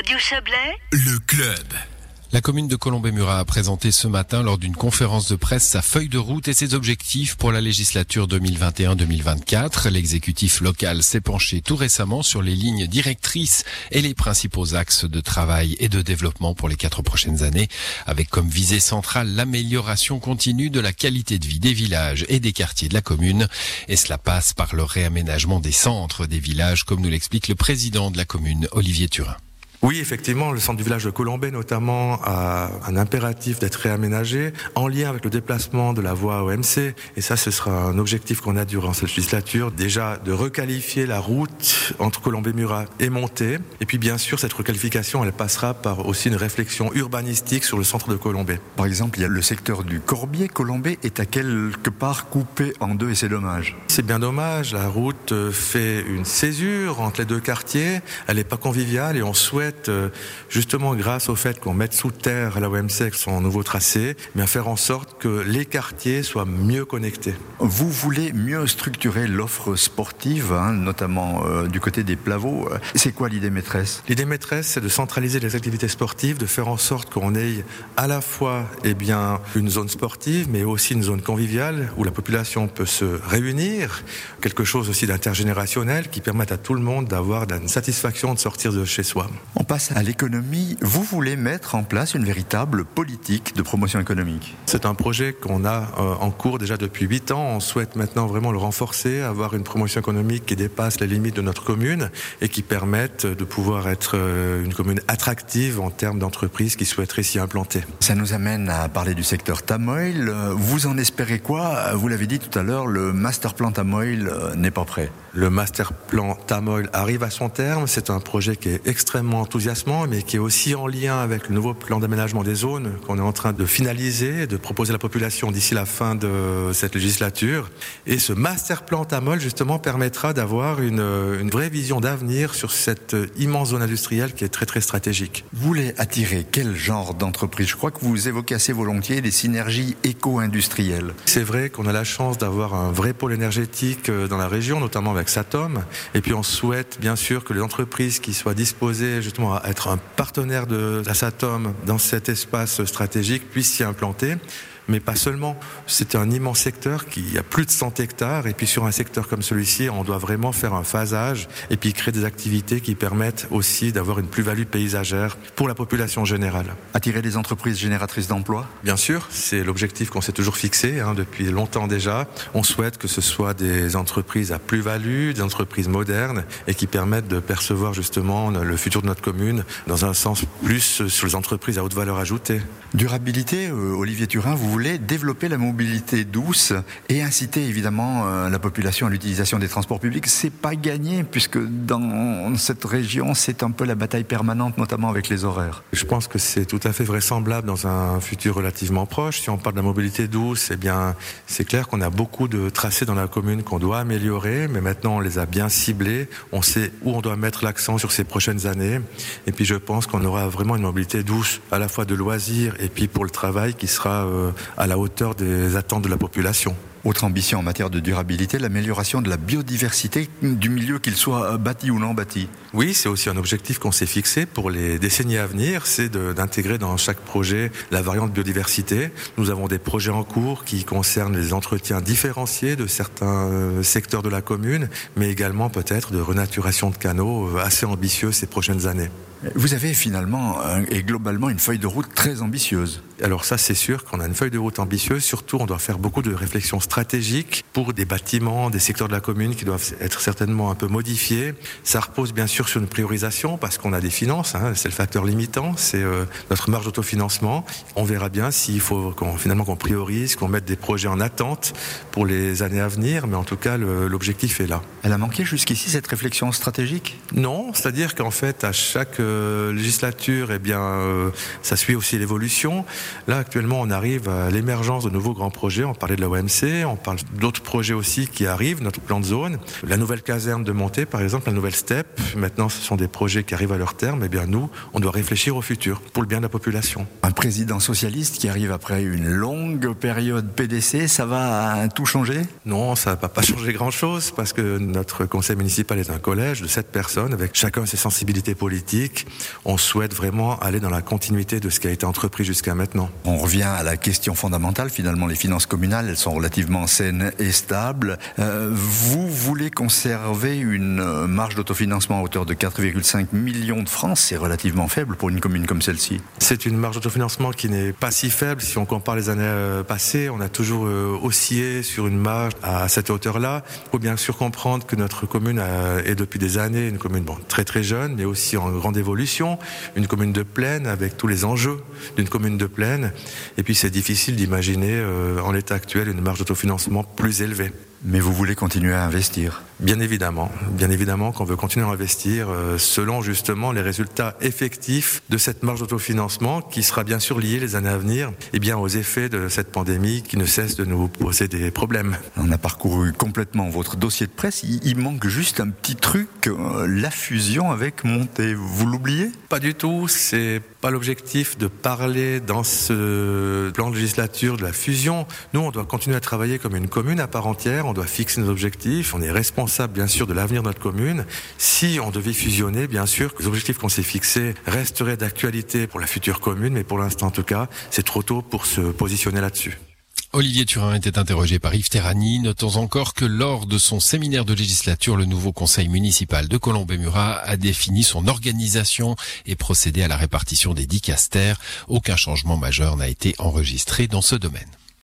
Radio Chablais, Le club. La commune de Colombey-Murat a présenté ce matin lors d'une conférence de presse sa feuille de route et ses objectifs pour la législature 2021-2024. L'exécutif local s'est penché tout récemment sur les lignes directrices et les principaux axes de travail et de développement pour les quatre prochaines années, avec comme visée centrale l'amélioration continue de la qualité de vie des villages et des quartiers de la commune. Et cela passe par le réaménagement des centres des villages, comme nous l'explique le président de la commune, Olivier Turin. Oui, effectivement, le centre du village de Colombay notamment a un impératif d'être réaménagé en lien avec le déplacement de la voie OMC. Et ça, ce sera un objectif qu'on a durant cette législature. Déjà, de requalifier la route entre Colombay-Murat et Monté. Et puis, bien sûr, cette requalification, elle passera par aussi une réflexion urbanistique sur le centre de Colombay. Par exemple, il y a le secteur du Corbier. Colombay est à quelque part coupé en deux et c'est dommage. C'est bien dommage. La route fait une césure entre les deux quartiers. Elle n'est pas conviviale et on souhaite euh, justement grâce au fait qu'on mette sous terre la OMC son nouveau tracé, mais à faire en sorte que les quartiers soient mieux connectés. Vous voulez mieux structurer l'offre sportive, hein, notamment euh, du côté des Plavaux. C'est quoi l'idée maîtresse? L'idée maîtresse, c'est de centraliser les activités sportives, de faire en sorte qu'on ait à la fois eh bien, une zone sportive, mais aussi une zone conviviale où la population peut se réunir, quelque chose aussi d'intergénérationnel qui permette à tout le monde d'avoir une satisfaction de sortir de chez soi. On passe à l'économie. Vous voulez mettre en place une véritable politique de promotion économique? C'est un projet qu'on a euh, en cours déjà depuis 8 ans. On souhaite maintenant vraiment le renforcer, avoir une promotion économique qui dépasse les limites de notre commune et qui permette de pouvoir être euh, une commune attractive en termes d'entreprises qui souhaiteraient s'y implanter. Ça nous amène à parler du secteur Tamoil. Vous en espérez quoi? Vous l'avez dit tout à l'heure, le master plan Tamoil euh, n'est pas prêt. Le master plan Tamoil arrive à son terme. C'est un projet qui est extrêmement enthousiasmant, mais qui est aussi en lien avec le nouveau plan d'aménagement des zones qu'on est en train de finaliser, de proposer à la population d'ici la fin de cette législature. Et ce master plan Tamoil, justement, permettra d'avoir une, une vraie vision d'avenir sur cette immense zone industrielle qui est très, très stratégique. Vous voulez attirer quel genre d'entreprise? Je crois que vous évoquez assez volontiers les synergies éco-industrielles. C'est vrai qu'on a la chance d'avoir un vrai pôle énergétique euh, dans la région, notamment avec Satom. Et puis on souhaite bien sûr que les entreprises qui soient disposées justement à être un partenaire de la Satom dans cet espace stratégique puissent s'y implanter mais pas seulement. C'est un immense secteur qui a plus de 100 hectares et puis sur un secteur comme celui-ci, on doit vraiment faire un phasage et puis créer des activités qui permettent aussi d'avoir une plus-value paysagère pour la population générale. Attirer des entreprises génératrices d'emplois? Bien sûr, c'est l'objectif qu'on s'est toujours fixé hein, depuis longtemps déjà. On souhaite que ce soit des entreprises à plus-value, des entreprises modernes et qui permettent de percevoir justement le futur de notre commune dans un sens plus sur les entreprises à haute valeur ajoutée. Durabilité, euh, Olivier Turin, vous voulez développer la mobilité douce et inciter évidemment euh, la population à l'utilisation des transports publics. C'est pas gagné puisque dans cette région, c'est un peu la bataille permanente, notamment avec les horaires. Je pense que c'est tout à fait vraisemblable dans un futur relativement proche. Si on parle de la mobilité douce, eh bien, c'est clair qu'on a beaucoup de tracés dans la commune qu'on doit améliorer, mais maintenant on les a bien ciblés. On sait où on doit mettre l'accent sur ces prochaines années. Et puis je pense qu'on aura vraiment une mobilité douce, à la fois de loisirs et puis pour le travail qui sera euh, à la hauteur des attentes de la population. Autre ambition en matière de durabilité, l'amélioration de la biodiversité du milieu, qu'il soit bâti ou non bâti. Oui, c'est aussi un objectif qu'on s'est fixé pour les décennies à venir, c'est d'intégrer dans chaque projet la variante biodiversité. Nous avons des projets en cours qui concernent les entretiens différenciés de certains euh, secteurs de la commune, mais également peut-être de renaturation de canaux euh, assez ambitieux ces prochaines années. Vous avez finalement et globalement une feuille de route très ambitieuse. Alors ça, c'est sûr qu'on a une feuille de route ambitieuse. Surtout, on doit faire beaucoup de réflexions stratégiques pour des bâtiments, des secteurs de la commune qui doivent être certainement un peu modifiés. Ça repose bien sûr sur une priorisation parce qu'on a des finances. Hein, c'est le facteur limitant, c'est euh, notre marge d'autofinancement. On verra bien s'il faut qu'on, finalement qu'on priorise, qu'on mette des projets en attente pour les années à venir. Mais en tout cas, l'objectif est là. Elle a manqué jusqu'ici cette réflexion stratégique? Non, c'est-à-dire qu'en fait, à chaque euh, législature, eh bien, euh, ça suit aussi l'évolution. Là, actuellement, on arrive à l'émergence de nouveaux grands projets. On parlait de la OMC, on parle d'autres projets aussi qui arrivent, notre plan de zone. La nouvelle caserne de montée, par exemple, la nouvelle STEP. Maintenant, ce sont des projets qui arrivent à leur terme. Eh bien, nous, on doit réfléchir au futur pour le bien de la population. Un président socialiste qui arrive après une longue période PDC, ça va tout changer? Non, ça va pas changer grand-chose parce que notre conseil municipal est un collège de sept personnes avec chacun ses sensibilités politiques on souhaite vraiment aller dans la continuité de ce qui a été entrepris jusqu'à maintenant. On revient à la question fondamentale, finalement, les finances communales, elles sont relativement saines et stables. Euh, vous voulez conserver une marge d'autofinancement à hauteur de 4,5 millions de francs, c'est relativement faible pour une commune comme celle-ci. C'est une marge d'autofinancement qui n'est pas si faible. Si on compare les années euh, passées, on a toujours euh, oscillé sur une marge à cette hauteur-là. Il faut bien sûr comprendre que notre commune est depuis des années une commune bon, très très jeune, mais aussi en grande une commune de plaine avec tous les enjeux d'une commune de plaine. Et puis c'est difficile d'imaginer euh, en l'état actuel une marge d'autofinancement plus élevée. Mais vous voulez continuer à investir Bien évidemment, bien évidemment qu'on veut continuer à investir euh, selon justement les résultats effectifs de cette marge d'autofinancement qui sera bien sûr liée les années à venir et bien aux effets de cette pandémie qui ne cesse de nous poser des problèmes. On a parcouru complètement votre dossier de presse, il, manque juste un petit truc, euh, la fusion avec Monté. Vous l'oubliez? Pas du tout, c'est pas l'objectif de parler dans ce plan de législature de la fusion. Nous, on doit continuer à travailler comme une commune à part entière on doit fixer nos objectifs, on est responsable bien sûr de l'avenir de notre commune. Si on devait fusionner, bien sûr, les objectifs qu'on s'est fixés resteraient d'actualité pour la future commune, mais pour l'instant en tout cas, c'est trop tôt pour se positionner là-dessus. Olivier Turin était interrogé par Yves Terrani. Notons encore que lors de son séminaire de législature, le nouveau conseil municipal de Colombey-Murat a défini son organisation et procédé à la répartition des dicastères. Aucun changement majeur n'a été enregistré dans ce domaine.